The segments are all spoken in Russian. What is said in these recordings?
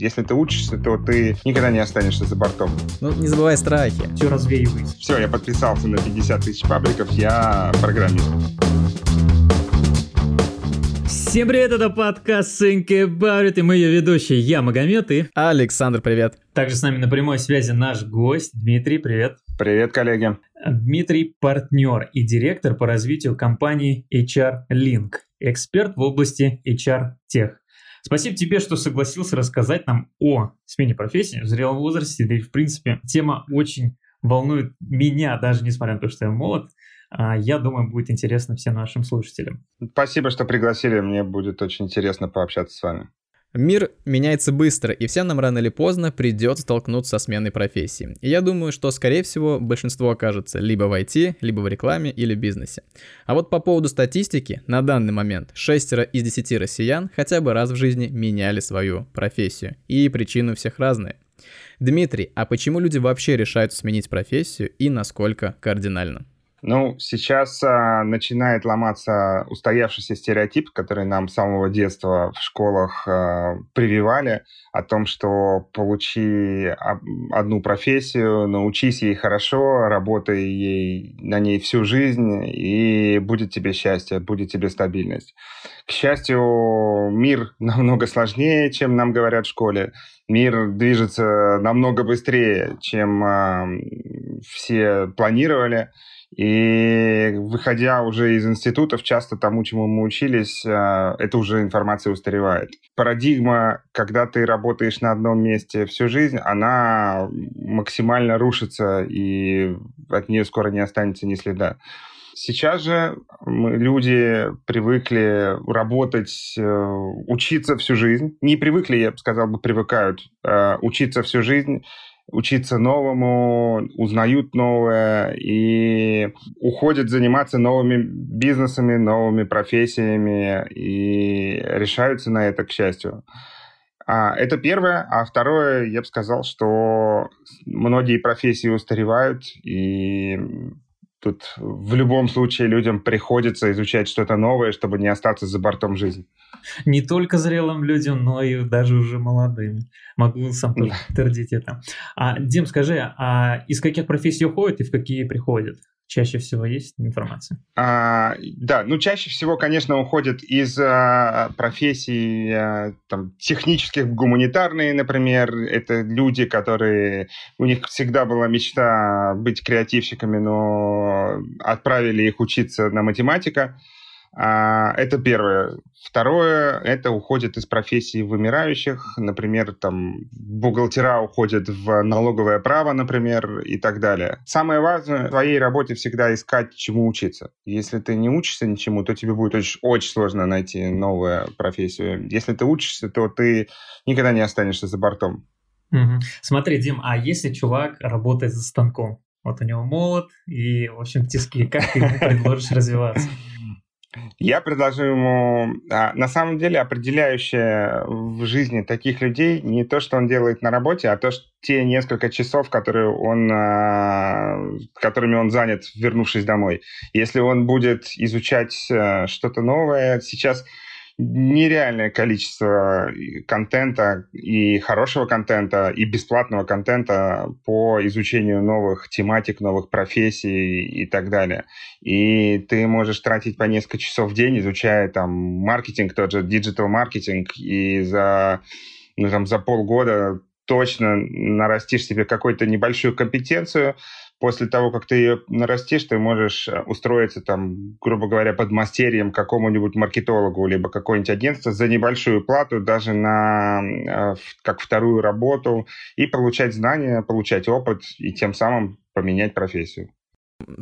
Если ты учишься, то ты никогда не останешься за бортом. Ну, не забывай страхи. Все развеивается. Все, я подписался на 50 тысяч пабликов, я программист. Всем привет, это подкаст Think About It, и мы ее ведущие, я Магомед и... Александр, привет. Также с нами на прямой связи наш гость Дмитрий, привет. Привет, коллеги. Дмитрий – партнер и директор по развитию компании HR Link, эксперт в области HR Tech. Спасибо тебе, что согласился рассказать нам о смене профессии в зрелом возрасте. Да и, в принципе, тема очень волнует меня, даже несмотря на то, что я молод. А, я думаю, будет интересно всем нашим слушателям. Спасибо, что пригласили. Мне будет очень интересно пообщаться с вами. Мир меняется быстро, и всем нам рано или поздно придется столкнуться со сменой профессии. И я думаю, что, скорее всего, большинство окажется либо в IT, либо в рекламе или бизнесе. А вот по поводу статистики, на данный момент 6 из 10 россиян хотя бы раз в жизни меняли свою профессию. И причины у всех разные. Дмитрий, а почему люди вообще решают сменить профессию и насколько кардинально? Ну, сейчас а, начинает ломаться устоявшийся стереотип, который нам с самого детства в школах а, прививали, о том, что получи одну профессию, научись ей хорошо, работай ей на ней всю жизнь, и будет тебе счастье, будет тебе стабильность. К счастью, мир намного сложнее, чем нам говорят в школе. Мир движется намного быстрее, чем а, все планировали. И выходя уже из институтов, часто тому, чему мы учились, э, это уже информация устаревает. Парадигма, когда ты работаешь на одном месте всю жизнь, она максимально рушится, и от нее скоро не останется ни следа. Сейчас же люди привыкли работать, э, учиться всю жизнь. Не привыкли, я бы сказал, бы привыкают э, учиться всю жизнь учиться новому, узнают новое и уходят заниматься новыми бизнесами, новыми профессиями и решаются на это, к счастью. А, это первое. А второе, я бы сказал, что многие профессии устаревают, и тут в любом случае людям приходится изучать что-то новое, чтобы не остаться за бортом жизни. Не только зрелым людям, но и даже уже молодым. Могу сам тоже подтвердить это. А, Дим, скажи, а из каких профессий уходят и в какие приходят? Чаще всего есть информация? А, да, ну чаще всего, конечно, уходят из а, профессий а, там, технических гуманитарные, например. Это люди, которые... У них всегда была мечта быть креативщиками, но отправили их учиться на математика. А, это первое. Второе, это уходит из профессии вымирающих, например, там бухгалтера уходят в налоговое право, например, и так далее. Самое важное в твоей работе всегда искать, чему учиться. Если ты не учишься ничему, то тебе будет очень, очень сложно найти новую профессию. Если ты учишься, то ты никогда не останешься за бортом. Угу. Смотри, Дим, а если чувак работает за станком? Вот у него молот и, в общем, тиски. Как ты ему предложишь развиваться? Я предложу ему, а, на самом деле, определяющее в жизни таких людей не то, что он делает на работе, а то, что те несколько часов, которые он, а, которыми он занят, вернувшись домой. Если он будет изучать э, что-то новое, сейчас нереальное количество контента и хорошего контента, и бесплатного контента по изучению новых тематик, новых профессий и так далее. И ты можешь тратить по несколько часов в день, изучая там маркетинг, тот же digital маркетинг, и за, ну, там, за полгода точно нарастишь себе какую-то небольшую компетенцию, после того, как ты ее нарастишь, ты можешь э, устроиться там, грубо говоря, подмастерьем какому-нибудь маркетологу, либо какое-нибудь агентство за небольшую плату, даже на э, как вторую работу, и получать знания, получать опыт, и тем самым поменять профессию.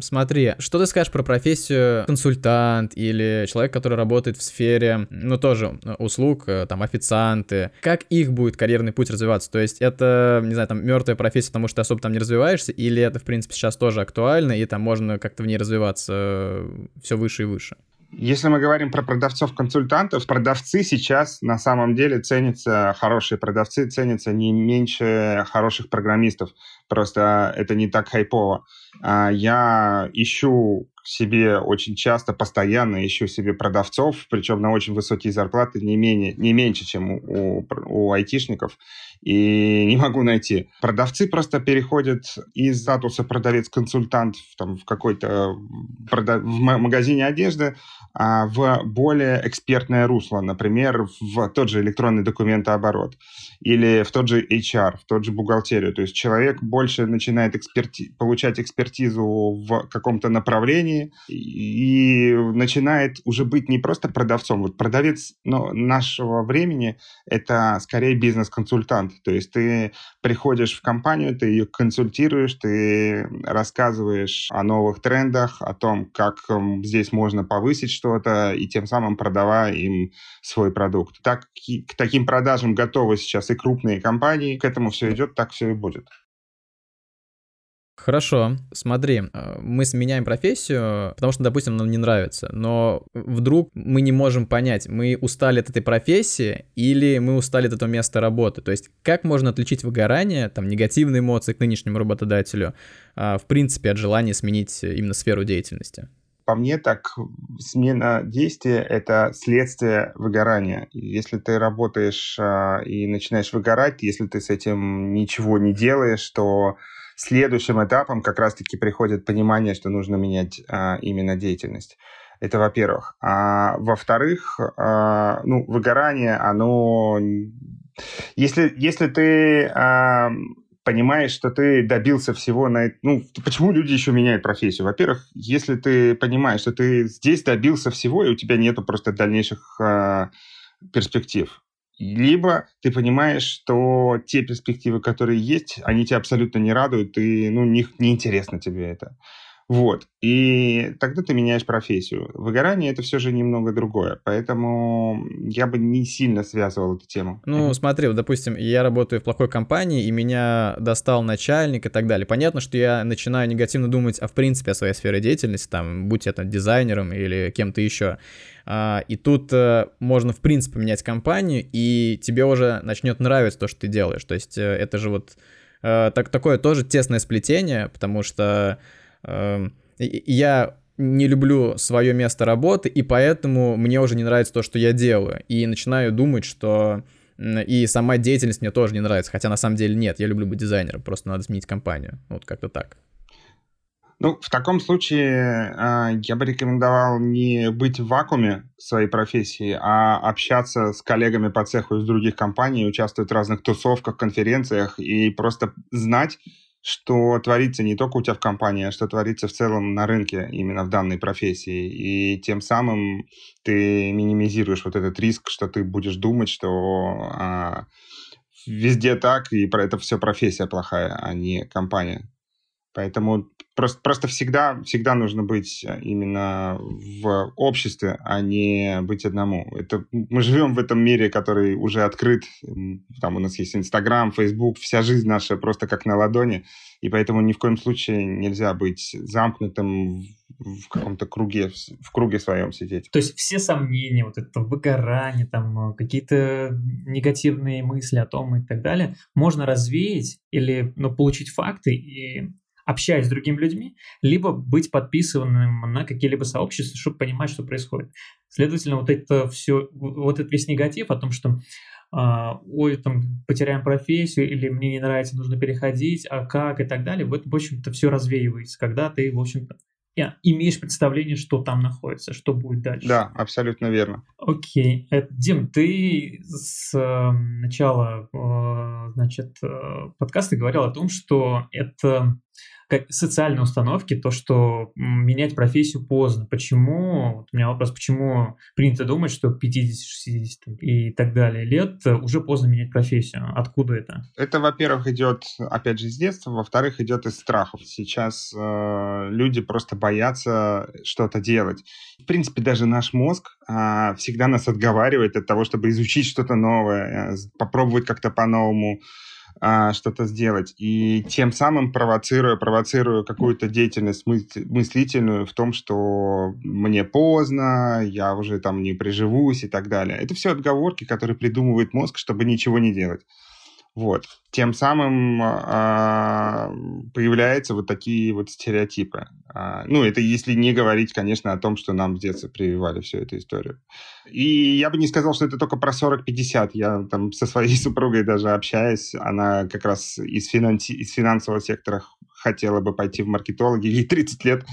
Смотри, что ты скажешь про профессию консультант или человек, который работает в сфере, ну, тоже э, услуг, э, там, официанты? Как их будет карьерный путь развиваться? То есть это, не знаю, там, мертвая профессия, потому что ты особо там не развиваешься, или это, в принципе, сейчас тоже актуально, и там можно как-то в ней развиваться э, все выше и выше? Если мы говорим про продавцов-консультантов, продавцы сейчас на самом деле ценятся, хорошие продавцы ценятся не меньше хороших программистов. Просто это не так хайпово. А, я ищу себе очень часто, постоянно ищу себе продавцов, причем на очень высокие зарплаты, не, менее, не меньше, чем у, у айтишников, и не могу найти. Продавцы просто переходят из статуса продавец-консультант там, в какой-то прода... в магазине одежды а, в более экспертное русло, например, в тот же электронный документооборот или в тот же HR, в тот же бухгалтерию. То есть человек больше начинает эксперти... получать экспертизу в каком-то направлении и начинает уже быть не просто продавцом. Вот продавец ну, нашего времени — это скорее бизнес-консультант. То есть ты приходишь в компанию, ты ее консультируешь, ты рассказываешь о новых трендах, о том, как здесь можно повысить что-то, и тем самым продавая им свой продукт. Так, к таким продажам готовы сейчас и крупные компании. К этому все идет, так все и будет. Хорошо, смотри, э, мы сменяем профессию, потому что, допустим, нам не нравится, но вдруг мы не можем понять, мы устали от этой профессии или мы устали от этого места работы. То есть как можно отличить выгорание, там, негативные эмоции к нынешнему работодателю, а, в принципе, от желания сменить именно сферу деятельности? по мне, так смена действия — это следствие выгорания. Если ты работаешь э, и начинаешь выгорать, если ты с этим ничего не делаешь, то следующим этапом как раз-таки приходит понимание, что нужно менять э, именно деятельность. Это во-первых. А во-вторых, э, ну, выгорание, оно... Если, если ты понимаешь, что ты добился всего на... Ну, почему люди еще меняют профессию? Во-первых, если ты понимаешь, что ты здесь добился всего, и у тебя нету просто дальнейших э, перспектив. Либо ты понимаешь, что те перспективы, которые есть, они тебя абсолютно не радуют, и ну, не, не интересно тебе это. Вот. И тогда ты меняешь профессию. Выгорание это все же немного другое. Поэтому я бы не сильно связывал эту тему. Ну, смотри, вот, допустим, я работаю в плохой компании, и меня достал начальник и так далее. Понятно, что я начинаю негативно думать, а в принципе о своей сфере деятельности, там, будь я там дизайнером или кем-то еще. А, и тут э, можно, в принципе, менять компанию, и тебе уже начнет нравиться то, что ты делаешь. То есть э, это же вот э, так, такое тоже тесное сплетение, потому что я не люблю свое место работы, и поэтому мне уже не нравится то, что я делаю. И начинаю думать, что и сама деятельность мне тоже не нравится. Хотя на самом деле нет, я люблю быть дизайнером, просто надо сменить компанию. Вот как-то так. Ну, в таком случае э, я бы рекомендовал не быть в вакууме своей профессии, а общаться с коллегами по цеху из других компаний, участвовать в разных тусовках, конференциях и просто знать, что творится не только у тебя в компании, а что творится в целом на рынке именно в данной профессии. И тем самым ты минимизируешь вот этот риск, что ты будешь думать, что а, везде так, и про это все профессия плохая, а не компания. Поэтому просто, просто всегда, всегда нужно быть именно в обществе, а не быть одному. Это, мы живем в этом мире, который уже открыт. Там у нас есть Инстаграм, Фейсбук, вся жизнь наша просто как на ладони. И поэтому ни в коем случае нельзя быть замкнутым в каком-то круге, в круге своем сидеть. То есть все сомнения, вот это выгорание, там какие-то негативные мысли о том и так далее, можно развеять или ну, получить факты и общаясь с другими людьми, либо быть подписанным на какие-либо сообщества, чтобы понимать, что происходит. Следовательно, вот это все, вот этот весь негатив о том, что а, ой, там, потеряем профессию, или мне не нравится, нужно переходить, а как и так далее, в этом, в общем-то, все развеивается, когда ты, в общем-то, имеешь представление, что там находится, что будет дальше. Да, абсолютно верно. Окей. Э, Дим, ты с э, начала, э, значит, подкаста говорил о том, что это как социальные установки, то, что менять профессию поздно. Почему, вот у меня вопрос, почему принято думать, что 50, 60 и так далее лет уже поздно менять профессию? Откуда это? Это, во-первых, идет, опять же, с детства, во-вторых, идет из страхов. Сейчас э, люди просто боятся что-то делать. В принципе, даже наш мозг э, всегда нас отговаривает от того, чтобы изучить что-то новое, э, попробовать как-то по-новому а, что-то сделать. И тем самым провоцируя, провоцируя какую-то деятельность мыслительную в том, что мне поздно, я уже там не приживусь и так далее. Это все отговорки, которые придумывает мозг, чтобы ничего не делать. Вот. Тем самым а, появляются вот такие вот стереотипы. А, ну, это если не говорить, конечно, о том, что нам в детстве прививали всю эту историю. И я бы не сказал, что это только про 40-50. Я там со своей супругой даже общаюсь. Она как раз из, финанси- из финансового сектора хотела бы пойти в маркетологи, ей 30 лет,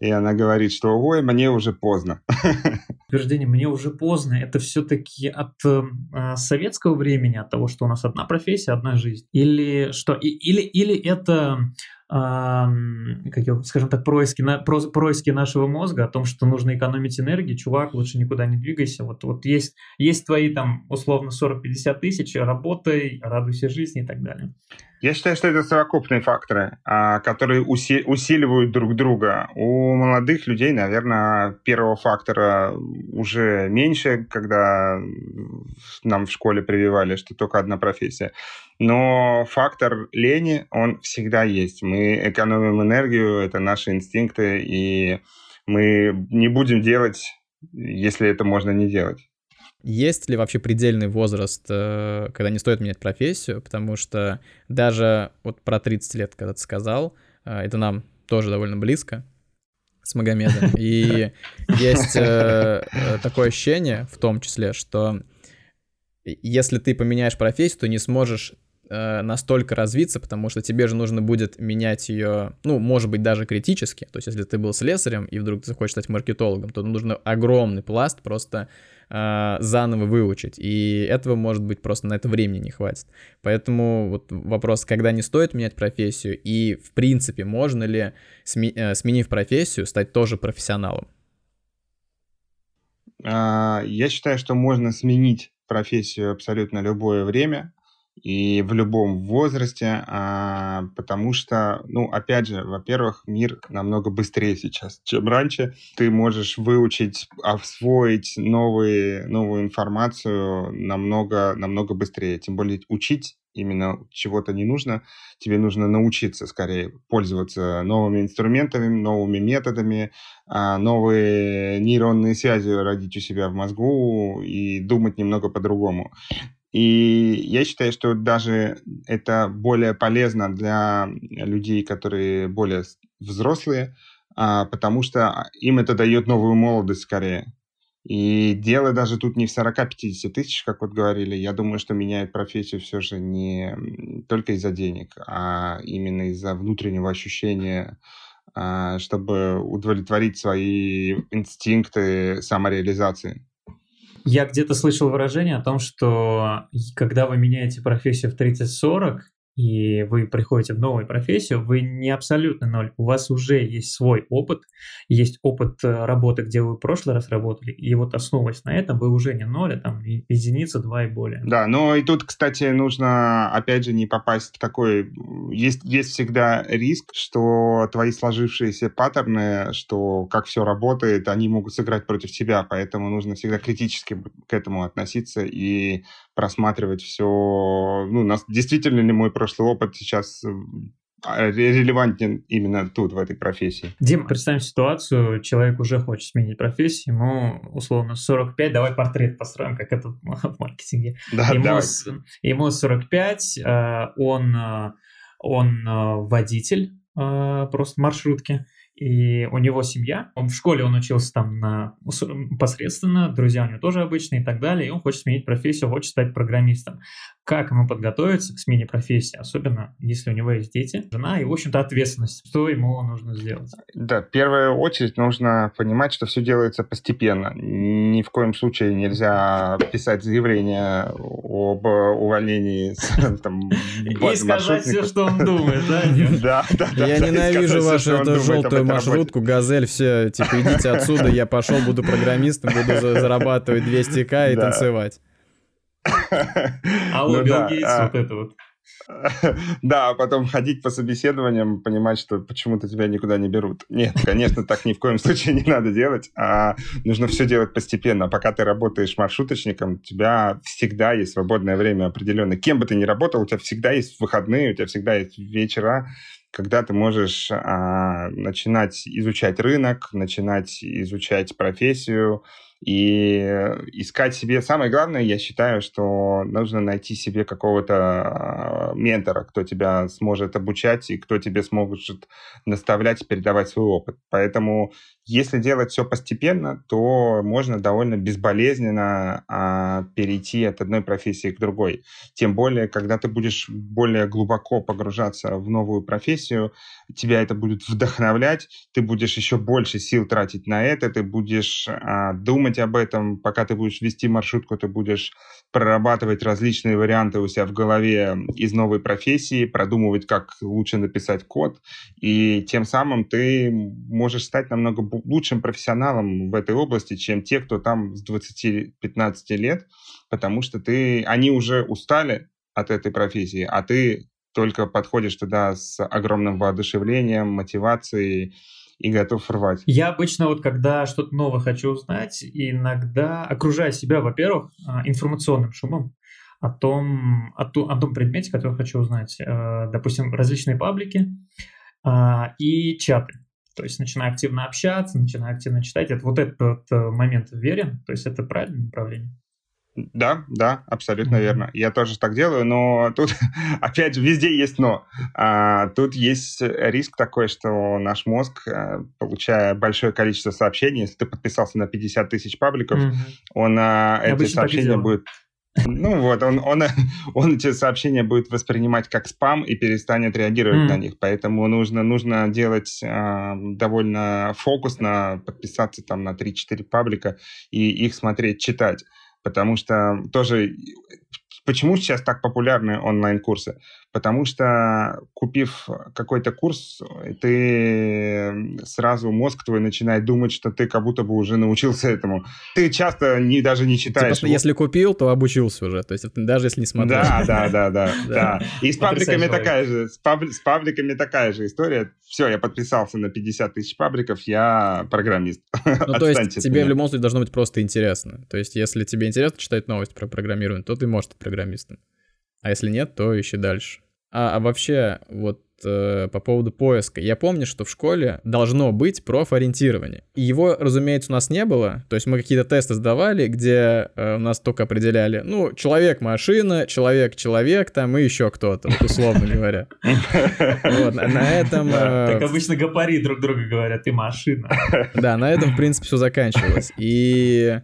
и она говорит, что ой, мне уже поздно. Утверждение «мне уже поздно» — это все-таки от э, советского времени, от того, что у нас одна профессия, одна жизнь? Или что? И, или, или это как его, скажем так, происки, на, про, происки нашего мозга о том, что нужно экономить энергию, чувак, лучше никуда не двигайся. Вот, вот есть, есть твои там условно 40-50 тысяч, работай, радуйся жизни и так далее. Я считаю, что это совокупные факторы, а, которые уси усиливают друг друга. У молодых людей, наверное, первого фактора уже меньше, когда нам в школе прививали, что только одна профессия. Но фактор лени, он всегда есть. Мы экономим энергию, это наши инстинкты, и мы не будем делать, если это можно не делать. Есть ли вообще предельный возраст, э, когда не стоит менять профессию? Потому что даже вот про 30 лет, когда ты сказал, э, это нам тоже довольно близко с Магомедом. И есть э, такое ощущение, в том числе, что если ты поменяешь профессию, то не сможешь э, настолько развиться, потому что тебе же нужно будет менять ее, ну, может быть, даже критически. То есть, если ты был слесарем и вдруг ты захочешь стать маркетологом, то нужно огромный пласт просто э, заново выучить. И этого, может быть, просто на это времени не хватит. Поэтому вот вопрос, когда не стоит менять профессию, и, в принципе, можно ли, сме- э, сменив профессию, стать тоже профессионалом? А, я считаю, что можно сменить профессию абсолютно любое время и в любом возрасте, а, потому что, ну, опять же, во-первых, мир намного быстрее сейчас, чем раньше. Ты можешь выучить, освоить новые, новую информацию намного, намного быстрее. Тем более учить именно чего-то не нужно, тебе нужно научиться скорее пользоваться новыми инструментами, новыми методами, а, новые нейронные связи родить у себя в мозгу и думать немного по-другому. И я считаю, что даже это более полезно для людей, которые более взрослые, а, потому что им это дает новую молодость скорее. И дело даже тут не в 40-50 тысяч, как вот говорили. Я думаю, что меняют профессию все же не только из-за денег, а именно из-за внутреннего ощущения, а, чтобы удовлетворить свои инстинкты самореализации. Я где-то слышал выражение о том, что когда вы меняете профессию в 30-40, и вы приходите в новую профессию, вы не абсолютно ноль. У вас уже есть свой опыт, есть опыт э, работы, где вы в прошлый раз работали, и вот основываясь на этом, вы уже не ноль, а там единица, два и более. Да, но и тут, кстати, нужно, опять же, не попасть в такой... Есть, есть всегда риск, что твои сложившиеся паттерны, что как все работает, они могут сыграть против тебя, поэтому нужно всегда критически к этому относиться и просматривать все, ну, нас, действительно ли мой прошлый опыт сейчас а, релевантен именно тут, в этой профессии. Дим, представим ситуацию, человек уже хочет сменить профессию, ему условно 45, давай портрет построим, как это в маркетинге. Да, ему, давай. ему 45, э, он, э, он э, водитель просто маршрутки, и у него семья. Он в школе он учился там на посредственно, друзья у него тоже обычные и так далее, и он хочет сменить профессию, хочет стать программистом. Как ему подготовиться к смене профессии, особенно если у него есть дети, жена и, в общем-то, ответственность, что ему нужно сделать? Да, в первую очередь нужно понимать, что все делается постепенно. Ни в коем случае нельзя писать заявление об увольнении там, и сказать все, что он думает, да? Да, да, да. Я ненавижу вашу эту желтую маршрутку, газель, все, типа, идите отсюда, я пошел, буду программистом, буду зарабатывать 200к и танцевать. А у ну Билл Гейтс а вот это вот. Да, а потом ходить по собеседованиям, понимать, что почему-то тебя никуда не берут. Нет, конечно, так ни в коем случае не надо делать. А нужно все делать постепенно. Пока ты работаешь маршруточником, у тебя всегда есть свободное время определенно. Кем бы ты ни работал, у тебя всегда есть выходные, у тебя всегда есть вечера, когда ты можешь а, начинать изучать рынок, начинать изучать профессию, И искать себе... Самое главное, я считаю, что нужно найти себе какого-то а, ментора, кто тебя сможет обучать и кто тебе сможет наставлять и передавать свой опыт. Поэтому если делать все постепенно, то можно довольно безболезненно а, перейти от одной профессии к другой. Тем более, когда ты будешь более глубоко погружаться в новую профессию, тебя это будет вдохновлять, ты будешь еще больше сил тратить на это, ты будешь а, думать об этом, пока ты будешь вести маршрутку, ты будешь прорабатывать различные варианты у себя в голове из новой профессии, продумывать, как лучше написать код, и тем самым ты можешь стать намного лучшим профессионалом в этой области, чем те, кто там с 20-15 лет, потому что ты, они уже устали от этой профессии, а ты только подходишь туда с огромным воодушевлением, мотивацией и готов рвать. Я обычно вот, когда что-то новое хочу узнать, иногда окружаю себя, во-первых, а, информационным шумом, о том, о, ту, о том предмете, который хочу узнать. Э, допустим, различные паблики а, и чаты. То есть начинаю активно общаться, начинаю активно читать. Это вот этот э, момент верен, то есть это правильное направление. Да, да, абсолютно mm-hmm. верно. Я тоже так делаю, но тут, опять же, везде есть но. А, тут есть риск такой, что наш мозг, э, получая большое количество сообщений, если ты подписался на 50 тысяч пабликов, mm-hmm. он а, эти сообщения будет ну вот, он, он, он эти сообщения будет воспринимать как спам и перестанет реагировать mm. на них. Поэтому нужно, нужно делать э, довольно фокусно, подписаться там на 3-4 паблика и их смотреть, читать. Потому что тоже Почему сейчас так популярны онлайн-курсы? Потому что, купив какой-то курс, ты сразу мозг твой начинает думать, что ты как будто бы уже научился этому. Ты часто не, даже не читаешь. Типа, если купил, то обучился уже. То есть даже если не смотрел. Да, да, да, да. да. И с пабликами такая же. С, паб, с пабликами такая же история. Все, я подписался на 50 тысяч пабликов, я программист. Ну, то есть тебе в любом случае должно быть просто интересно. То есть если тебе интересно читать новость про программирование, то ты можешь быть программистом. А если нет, то ищи дальше. А, а вообще, вот э, по поводу поиска. Я помню, что в школе должно быть профориентирование. И его, разумеется, у нас не было. То есть мы какие-то тесты сдавали, где э, у нас только определяли, ну, человек-машина, человек-человек, там и еще кто-то, вот, условно говоря. Вот, на этом... Э, так обычно гапари друг друга говорят, ты машина. Да, на этом, в принципе, все заканчивалось. И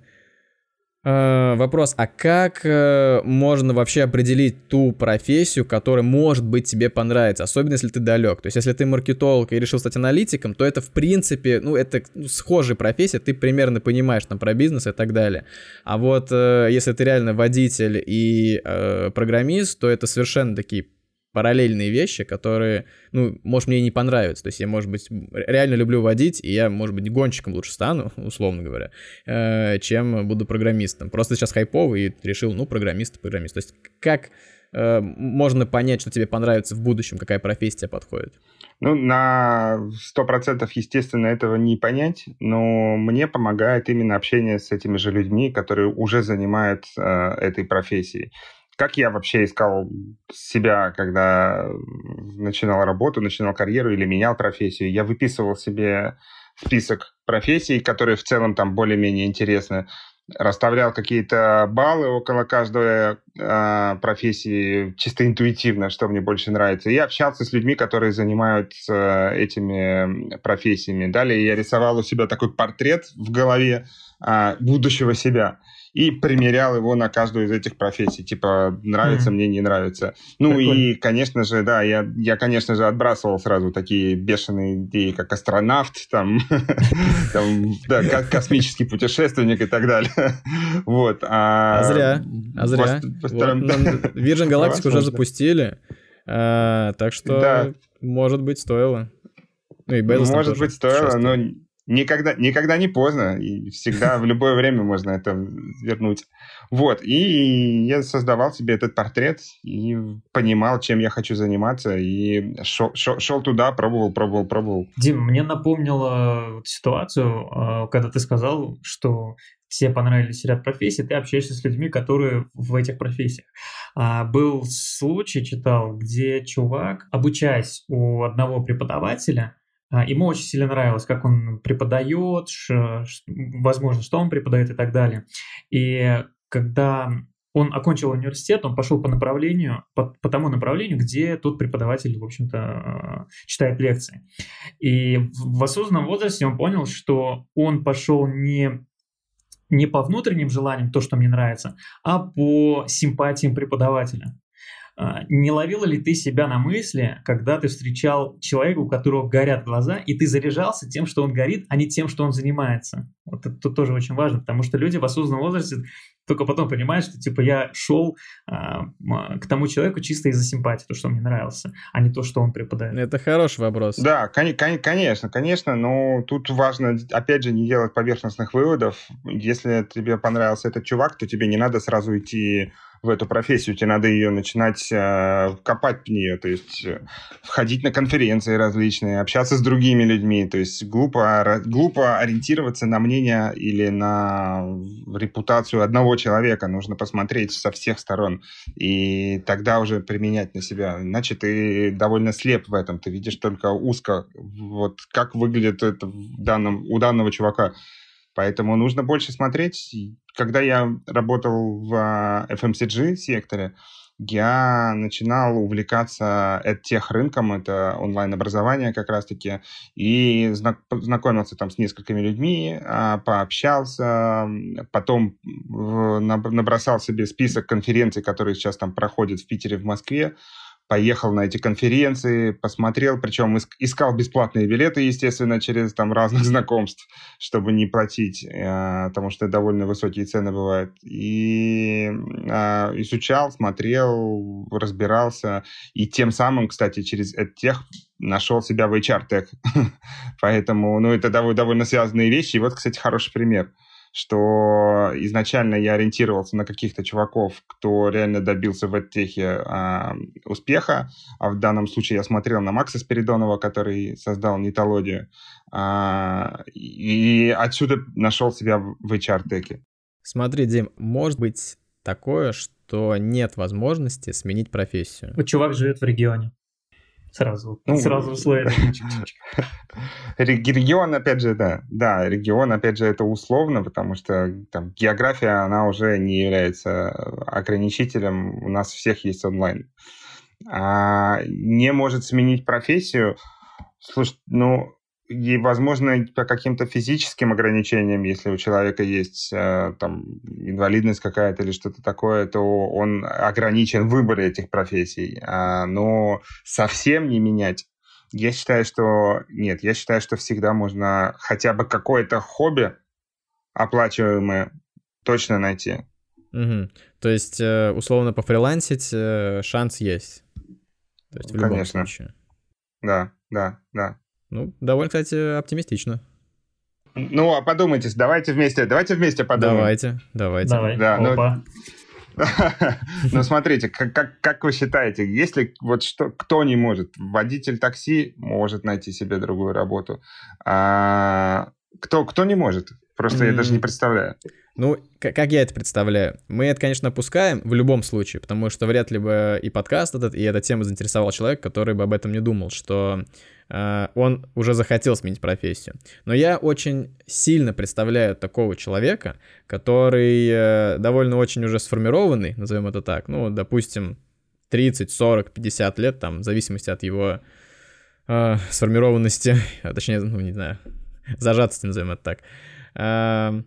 Э, вопрос, а как э, можно вообще определить ту профессию, которая, может быть, тебе понравится, особенно если ты далек? То есть, если ты маркетолог и решил стать аналитиком, то это, в принципе, ну, это ну, схожая профессия, ты примерно понимаешь там про бизнес и так далее. А вот э, если ты реально водитель и э, программист, то это совершенно такие параллельные вещи, которые, ну, может, мне не понравятся. То есть я, может быть, реально люблю водить, и я, может быть, гонщиком лучше стану, условно говоря, э, чем буду программистом. Просто сейчас хайповый и решил, ну, программист, программист. То есть как э, можно понять, что тебе понравится в будущем, какая профессия подходит? Ну, на сто процентов, естественно, этого не понять, но мне помогает именно общение с этими же людьми, которые уже занимают э, этой профессией как я вообще искал себя, когда начинал работу, начинал карьеру или менял профессию. Я выписывал себе список профессий, которые в целом там более-менее интересны. Расставлял какие-то баллы около каждой э, профессии чисто интуитивно, что мне больше нравится. И общался с людьми, которые занимаются этими профессиями. Далее я рисовал у себя такой портрет в голове э, будущего себя и примерял его на каждую из этих профессий. Типа, нравится mm-hmm. мне, не нравится. Ну Прикольно. и, конечно же, да, я, я, конечно же, отбрасывал сразу такие бешеные идеи, как астронавт, там, там да, космический путешественник и так далее. Вот. А, а зря, а зря. Virgin Galactic уже запустили, а, так что, может быть, стоило. Ну и Может быть, стоило, но никогда, никогда не поздно, и всегда в любое время можно это вернуть. Вот, и я создавал себе этот портрет и понимал, чем я хочу заниматься, и шел, шел, шел туда, пробовал, пробовал, пробовал. Дим, мне напомнила ситуацию, а, когда ты сказал, что все понравились ряд профессий, ты общаешься с людьми, которые в этих профессиях. А, был случай, читал, где чувак, обучаясь у одного преподавателя, ему очень сильно нравилось, как он преподает, ш, ш, возможно, что он преподает и так далее. И когда он окончил университет, он пошел по направлению, по, по тому направлению, где тот преподаватель, в общем-то, читает лекции. И в, в осознанном возрасте он понял, что он пошел не не по внутренним желаниям, то, что мне нравится, а по симпатиям преподавателя. А, не ловила ли ты себя на мысли, когда ты встречал человека, у которого горят глаза, и ты заряжался тем, что он горит, а не тем, что он занимается? Вот это тоже очень важно, потому что люди в осознанном возрасте только потом понимают, что типа я шел а, к тому человеку чисто из-за симпатии, то, что он мне нравился, а не то, что он преподает. Это хороший вопрос. Да, кон- кон- конечно, конечно, но тут важно, опять же, не делать поверхностных выводов. Если тебе понравился этот чувак, то тебе не надо сразу идти в эту профессию, тебе надо ее начинать э, копать в нее, то есть э, входить на конференции различные, общаться с другими людьми, то есть глупо, глупо ориентироваться на мнение или на репутацию одного человека, нужно посмотреть со всех сторон и тогда уже применять на себя, иначе ты довольно слеп в этом, ты видишь только узко, вот как выглядит это в данном, у данного чувака, Поэтому нужно больше смотреть. Когда я работал в FMCG секторе, я начинал увлекаться тех рынком, это онлайн-образование как раз-таки, и знакомился там с несколькими людьми, а, пообщался, потом набросал себе список конференций, которые сейчас там проходят в Питере, в Москве, поехал на эти конференции, посмотрел, причем искал бесплатные билеты, естественно, через там разных знакомств, чтобы не платить, э, потому что довольно высокие цены бывают. И э, изучал, смотрел, разбирался, и тем самым, кстати, через тех нашел себя в HR-тех. Поэтому, ну, это довольно связанные вещи. И вот, кстати, хороший пример – что изначально я ориентировался на каких-то чуваков, кто реально добился в эдтехе э, успеха, а в данном случае я смотрел на Макса Спиридонова, который создал нетологию, э, и отсюда нашел себя в HR-теке. Смотри, Дим, может быть такое, что нет возможности сменить профессию. Чувак живет в регионе. Сразу, ну, сразу условия. Регион, опять же, да, да, регион, опять же, это условно, потому что там география, она уже не является ограничителем, у нас всех есть онлайн. А не может сменить профессию, слушай, ну, и, возможно, по каким-то физическим ограничениям, если у человека есть э, там инвалидность какая-то или что-то такое, то он ограничен в выборе этих профессий. А, но совсем не менять. Я считаю, что нет, я считаю, что всегда можно хотя бы какое-то хобби оплачиваемое точно найти. Угу. То есть, э, условно, пофрилансить э, шанс есть. То есть в любом Конечно. случае. Да, да, да. Ну, довольно, кстати, оптимистично. Ну, а подумайте, давайте вместе, давайте вместе подумаем. Давайте, давайте. Давай, да, Опа. Ну, ну, смотрите, как, как, как вы считаете, если вот что, кто не может, водитель такси может найти себе другую работу, а кто, кто не может? Просто я даже не представляю. Ну, как я это представляю? Мы это, конечно, опускаем в любом случае, потому что вряд ли бы и подкаст этот, и эта тема заинтересовал человека, который бы об этом не думал, что он уже захотел сменить профессию. Но я очень сильно представляю такого человека, который э, довольно очень уже сформированный, назовем это так, ну, допустим, 30, 40, 50 лет, там, в зависимости от его э, сформированности, а точнее, ну, не знаю, зажатости, назовем это так. Э,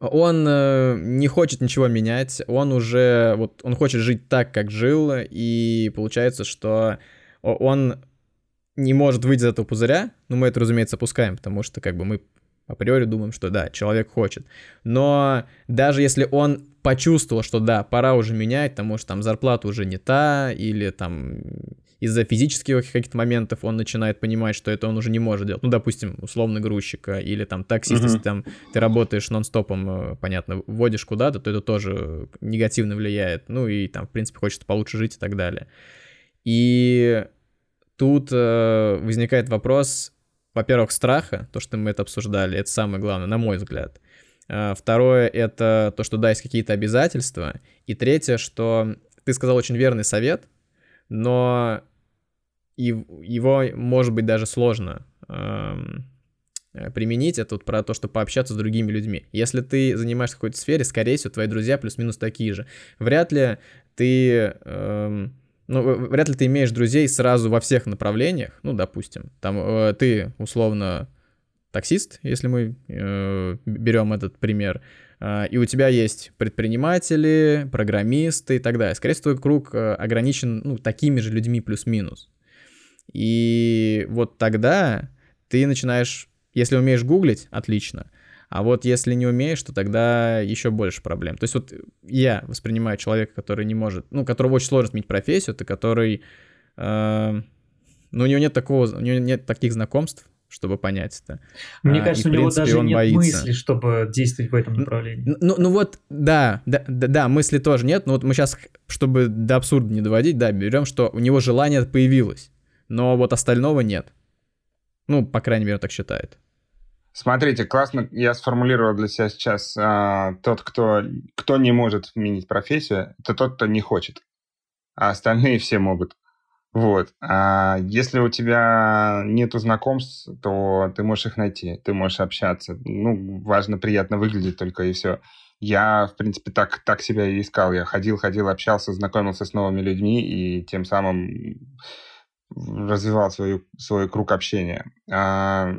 он э, не хочет ничего менять, он уже, вот, он хочет жить так, как жил, и получается, что он не может выйти из этого пузыря, ну, мы это, разумеется, опускаем, потому что, как бы, мы априори думаем, что да, человек хочет. Но даже если он почувствовал, что да, пора уже менять, потому что там зарплата уже не та, или там из-за физических каких-то моментов он начинает понимать, что это он уже не может делать. Ну, допустим, условно грузчика или там таксист, mm-hmm. если там ты работаешь нон-стопом, э, понятно, вводишь куда-то, то это тоже негативно влияет. Ну и там, в принципе, хочется получше жить и так далее. И тут э, возникает вопрос, во-первых, страха, то, что мы это обсуждали, это самое главное, на мой взгляд. А, второе — это то, что да, есть какие-то обязательства. И третье, что ты сказал очень верный совет, но его, может быть, даже сложно эм, э, применить. Это вот про то, что пообщаться с другими людьми. Если ты занимаешься какой-то сфере, скорее всего, твои друзья плюс-минус такие же. Вряд ли ты... Эм, ну, вряд ли ты имеешь друзей сразу во всех направлениях, ну, допустим, там э, ты условно таксист, если мы э, берем этот пример, э, и у тебя есть предприниматели, программисты и так далее. Скорее всего, твой круг э, ограничен ну, такими же людьми плюс-минус. И вот тогда ты начинаешь, если умеешь гуглить, отлично. А вот если не умеешь, то тогда еще больше проблем. То есть вот я воспринимаю человека, который не может, ну, которого очень сложно сменить профессию, это который, э, ну, у него нет такого, у него нет таких знакомств, чтобы понять это. Мне а, кажется, и, у него принципе, даже нет боится. мысли, чтобы действовать в этом направлении. Ну, ну, ну вот, да, да, да, да, мысли тоже нет, но вот мы сейчас, чтобы до абсурда не доводить, да, берем, что у него желание появилось но вот остального нет. Ну, по крайней мере, он так считает. Смотрите, классно я сформулировал для себя сейчас. А, тот, кто, кто не может сменить профессию, это тот, кто не хочет. А остальные все могут. Вот. А если у тебя нету знакомств, то ты можешь их найти, ты можешь общаться. Ну, важно, приятно выглядеть только и все. Я, в принципе, так, так себя и искал. Я ходил, ходил, общался, знакомился с новыми людьми, и тем самым развивал свою, свой круг общения. А,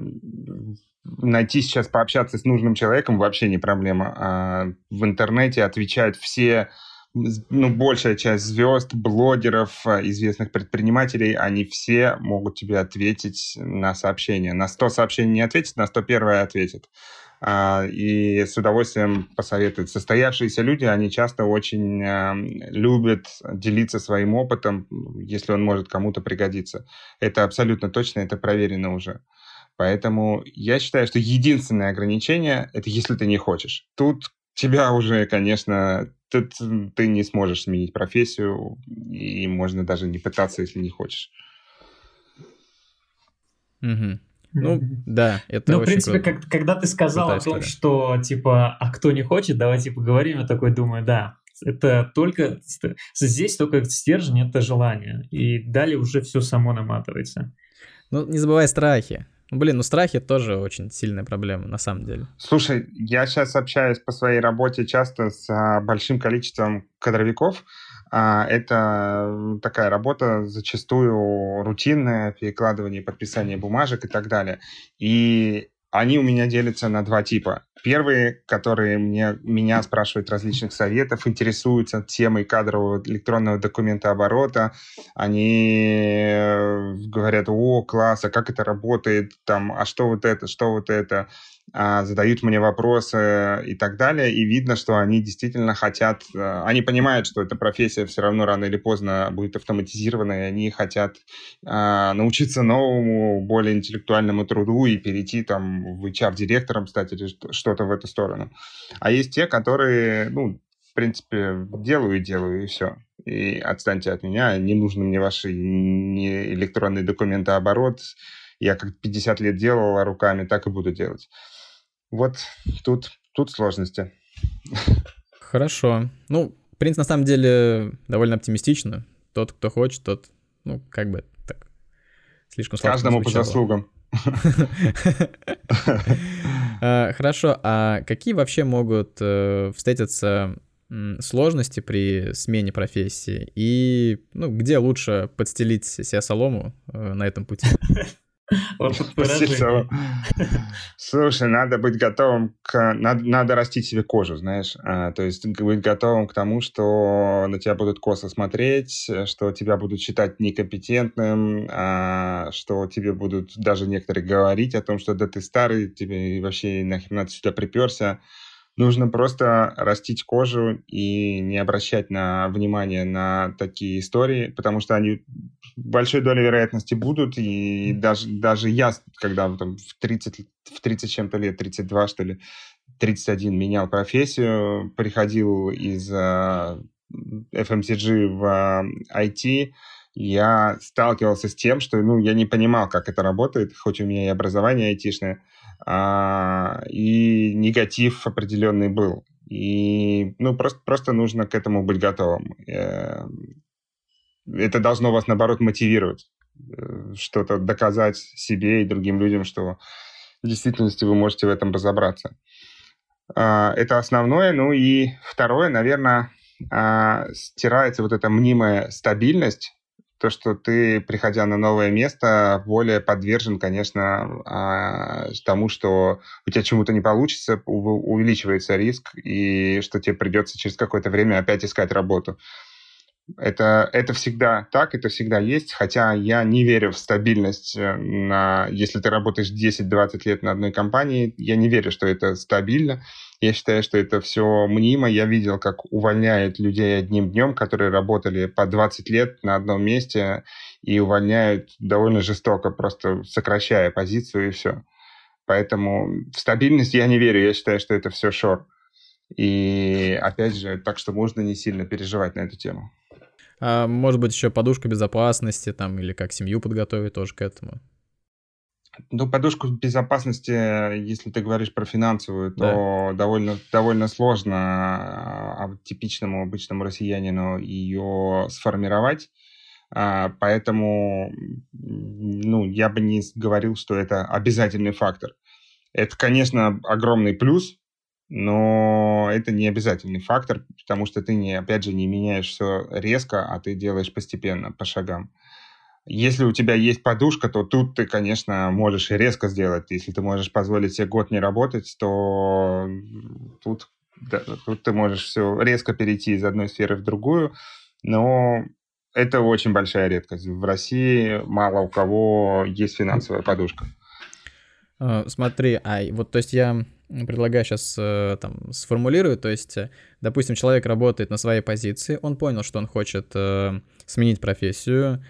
найти сейчас пообщаться с нужным человеком вообще не проблема. А, в интернете отвечают все, ну, большая часть звезд, блогеров, известных предпринимателей, они все могут тебе ответить на сообщение. На 100 сообщений не ответят, на 101 ответят. А, и с удовольствием посоветуют. Состоявшиеся люди, они часто очень а, любят делиться своим опытом, если он может кому-то пригодиться. Это абсолютно точно, это проверено уже. Поэтому я считаю, что единственное ограничение – это если ты не хочешь. Тут тебя уже, конечно, тут ты не сможешь сменить профессию, и можно даже не пытаться, если не хочешь. Угу. Ну, да, это Ну, в принципе, как, когда ты сказал о том, что, типа, а кто не хочет, давайте поговорим, я такой думаю, да, это только, здесь только стержень, это желание, и далее уже все само наматывается. Ну, не забывай страхи. Ну, блин, ну страхи тоже очень сильная проблема, на самом деле. Слушай, я сейчас общаюсь по своей работе часто с а, большим количеством кадровиков, а, это такая работа зачастую рутинная, перекладывание, подписание бумажек и так далее. И они у меня делятся на два типа. Первые, которые мне, меня спрашивают различных советов, интересуются темой кадрового электронного документа оборота. Они э, говорят, о, класс, а как это работает, там, а что вот это, что вот это. А, задают мне вопросы и так далее, и видно, что они действительно хотят, э, они понимают, что эта профессия все равно рано или поздно будет автоматизирована, и они хотят а, научиться новому, более интеллектуальному труду и перейти там в HR-директором, стать или что-то в эту сторону. А есть те, которые, ну, в принципе, делаю и делаю, и все. И отстаньте от меня, не нужны мне ваши электронные документы оборот, я как 50 лет делал руками, так и буду делать. Вот тут, тут сложности. Хорошо. Ну, в принципе, на самом деле довольно оптимистично. Тот, кто хочет, тот, ну, как бы так, слишком сложно Каждому по заслугам. А, хорошо, а какие вообще могут э, встретиться сложности при смене профессии и ну, где лучше подстелить себе солому э, на этом пути? Слушай, надо быть готовым к... Надо, надо растить себе кожу, знаешь. А, то есть быть готовым к тому, что на тебя будут косо смотреть, что тебя будут считать некомпетентным, а, что тебе будут даже некоторые говорить о том, что да ты старый, тебе вообще нахрена ты сюда приперся нужно просто растить кожу и не обращать на внимание на такие истории, потому что они большой долей вероятности будут, и даже, даже я, когда там, в 30, в 30 чем-то лет, 32 что ли, 31 менял профессию, приходил из FMCG в uh, IT, я сталкивался с тем, что ну, я не понимал, как это работает, хоть у меня и образование айтишное, а, и негатив определенный был. И ну, просто, просто нужно к этому быть готовым. Э, это должно вас, наоборот, мотивировать. что-то доказать себе и другим людям, что в действительности вы можете в этом разобраться. А, это основное. Ну и второе, наверное, а, стирается вот эта мнимая стабильность, то, что ты, приходя на новое место, более подвержен, конечно, а, тому, что у тебя чему-то не получится, увеличивается риск, и что тебе придется через какое-то время опять искать работу. Это, это всегда так, это всегда есть, хотя я не верю в стабильность. Э, на, если ты работаешь 10-20 лет на одной компании, я не верю, что это стабильно. Я считаю, что это все мнимо. Я видел, как увольняют людей одним днем, которые работали по 20 лет на одном месте и увольняют довольно жестоко, просто сокращая позицию и все. Поэтому в стабильность я не верю. Я считаю, что это все шор. И опять же, так что можно не сильно переживать на эту тему. А, может быть, еще подушка безопасности там или как семью подготовить тоже к этому. Ну, подушку безопасности, если ты говоришь про финансовую, то да. довольно, довольно сложно а, типичному обычному россиянину ее сформировать. А, поэтому ну, я бы не говорил, что это обязательный фактор. Это, конечно, огромный плюс, но это не обязательный фактор, потому что ты, не, опять же, не меняешь все резко, а ты делаешь постепенно, по шагам. Если у тебя есть подушка, то тут ты, конечно, можешь и резко сделать. Если ты можешь позволить себе год не работать, то тут, да, тут ты можешь все резко перейти из одной сферы в другую. Но это очень большая редкость. В России мало у кого есть финансовая подушка. А, смотри, а вот то есть я предлагаю сейчас э, там сформулировать, то есть, э, допустим, человек работает на своей позиции, он понял, что он хочет э, сменить профессию,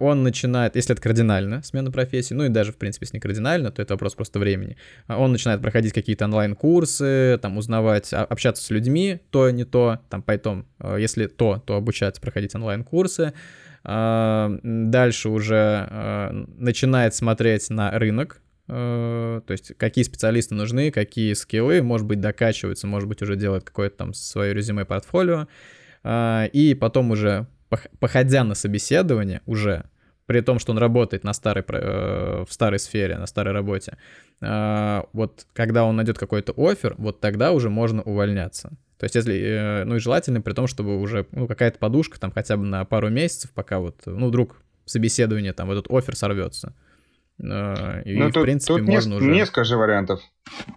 он начинает, если это кардинально, смена профессии, ну и даже, в принципе, если не кардинально, то это вопрос просто времени, он начинает проходить какие-то онлайн-курсы, там, узнавать, общаться с людьми, то, не то, там, поэтому, если то, то обучаться проходить онлайн-курсы, дальше уже начинает смотреть на рынок, то есть какие специалисты нужны, какие скиллы, может быть, докачиваются, может быть, уже делают какое-то там свое резюме-портфолио, а, и потом уже, походя на собеседование, уже при том, что он работает на старой, э, в старой сфере, на старой работе, а, вот когда он найдет какой-то офер, вот тогда уже можно увольняться. То есть, если, э, ну и желательно при том, чтобы уже ну, какая-то подушка там хотя бы на пару месяцев, пока вот, ну, вдруг собеседование, там, этот офер сорвется. Э, и, ну, в тут, принципе, тут можно неск- уже... Несколько же вариантов.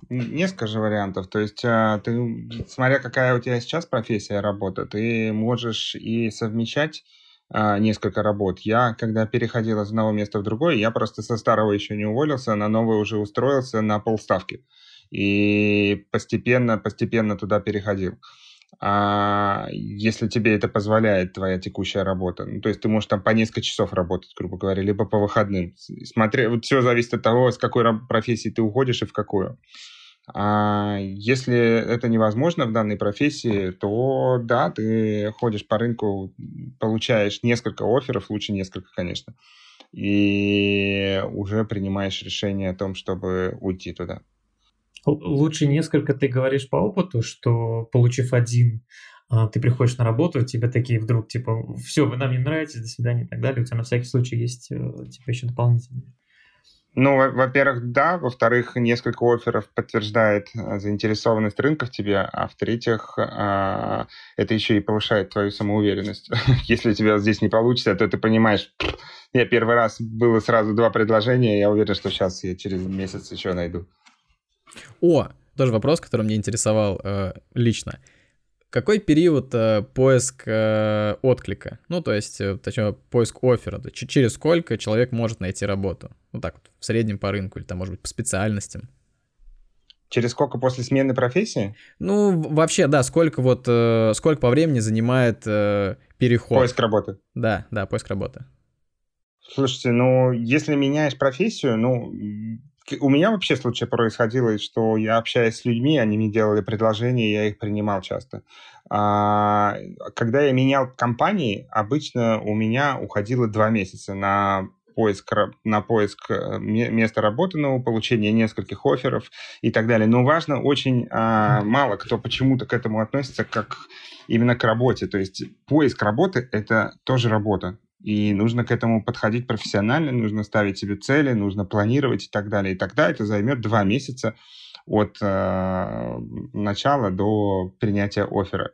Несколько же вариантов. То есть, а, ты, смотря какая у тебя сейчас профессия работа, ты можешь и совмещать а, несколько работ. Я, когда переходил из одного места в другое, я просто со старого еще не уволился, на новое уже устроился на полставки. И постепенно, постепенно туда переходил а если тебе это позволяет твоя текущая работа. Ну, то есть ты можешь там по несколько часов работать, грубо говоря, либо по выходным. Смотри, вот все зависит от того, с какой профессии ты уходишь и в какую. А если это невозможно в данной профессии, то да, ты ходишь по рынку, получаешь несколько офферов, лучше несколько, конечно, и уже принимаешь решение о том, чтобы уйти туда. Лучше несколько ты говоришь по опыту, что получив один, а, ты приходишь на работу, тебе такие вдруг, типа, все, вы нам не нравитесь, до свидания и так далее. У тебя на всякий случай есть, э, типа, еще дополнительные. Ну, во-первых, да. Во-вторых, несколько офферов подтверждает э, заинтересованность рынка в тебе, а в-третьих, а, это еще и повышает твою самоуверенность. Если у тебя здесь не получится, то ты понимаешь, я первый раз было сразу два предложения, я уверен, что сейчас я через месяц еще найду. О, тоже вопрос, который мне интересовал э, лично. Какой период э, поиск э, отклика? Ну, то есть, э, точнее, поиск оффера. То через сколько человек может найти работу? Ну, так вот, в среднем по рынку или там, может быть, по специальностям. Через сколько после смены профессии? Ну, вообще, да, сколько вот, э, сколько по времени занимает э, переход? Поиск работы. Да, да, поиск работы. Слушайте, ну, если меняешь профессию, ну, у меня вообще случай происходило, что я общаясь с людьми, они мне делали предложения, я их принимал часто. А, когда я менял компании, обычно у меня уходило два месяца на поиск, на поиск э, места работы нового, получение нескольких офферов и так далее. Но важно, очень а, мало кто почему-то к этому относится как именно к работе. То есть поиск работы — это тоже работа. И нужно к этому подходить профессионально, нужно ставить себе цели, нужно планировать и так далее. И тогда это займет два месяца от э, начала до принятия оффера.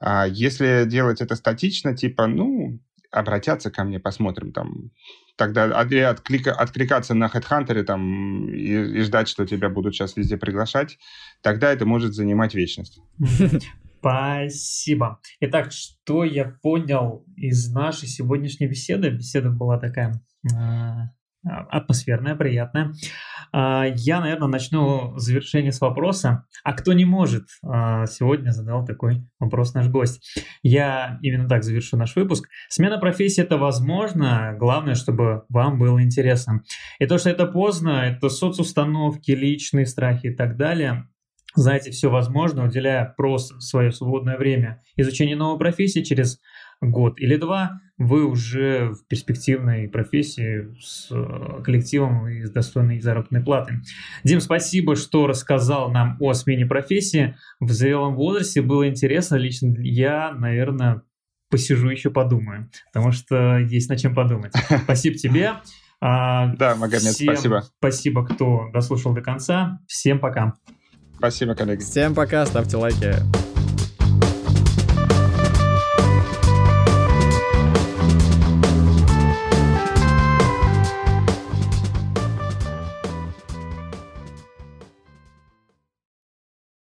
А если делать это статично, типа, ну, обратятся ко мне, посмотрим там. Тогда отклика, откликаться на HeadHunter там, и, и ждать, что тебя будут сейчас везде приглашать, тогда это может занимать вечность. Спасибо. Итак, что я понял из нашей сегодняшней беседы? Беседа была такая а, атмосферная, приятная. А, я, наверное, начну завершение с вопроса. А кто не может? А, сегодня задал такой вопрос наш гость. Я именно так завершу наш выпуск. Смена профессии – это возможно. Главное, чтобы вам было интересно. И то, что это поздно, это соцустановки, личные страхи и так далее – знаете все возможно, уделяя просто свое свободное время изучению новой профессии через год или два, вы уже в перспективной профессии с э, коллективом и с достойной заработной платой. Дим, спасибо, что рассказал нам о смене профессии. В зрелом возрасте было интересно. Лично я, наверное, посижу еще подумаю, потому что есть над чем подумать. Спасибо тебе. А, да, Магомед, спасибо. Спасибо, кто дослушал до конца. Всем пока. Спасибо, коллеги. Всем пока, ставьте лайки.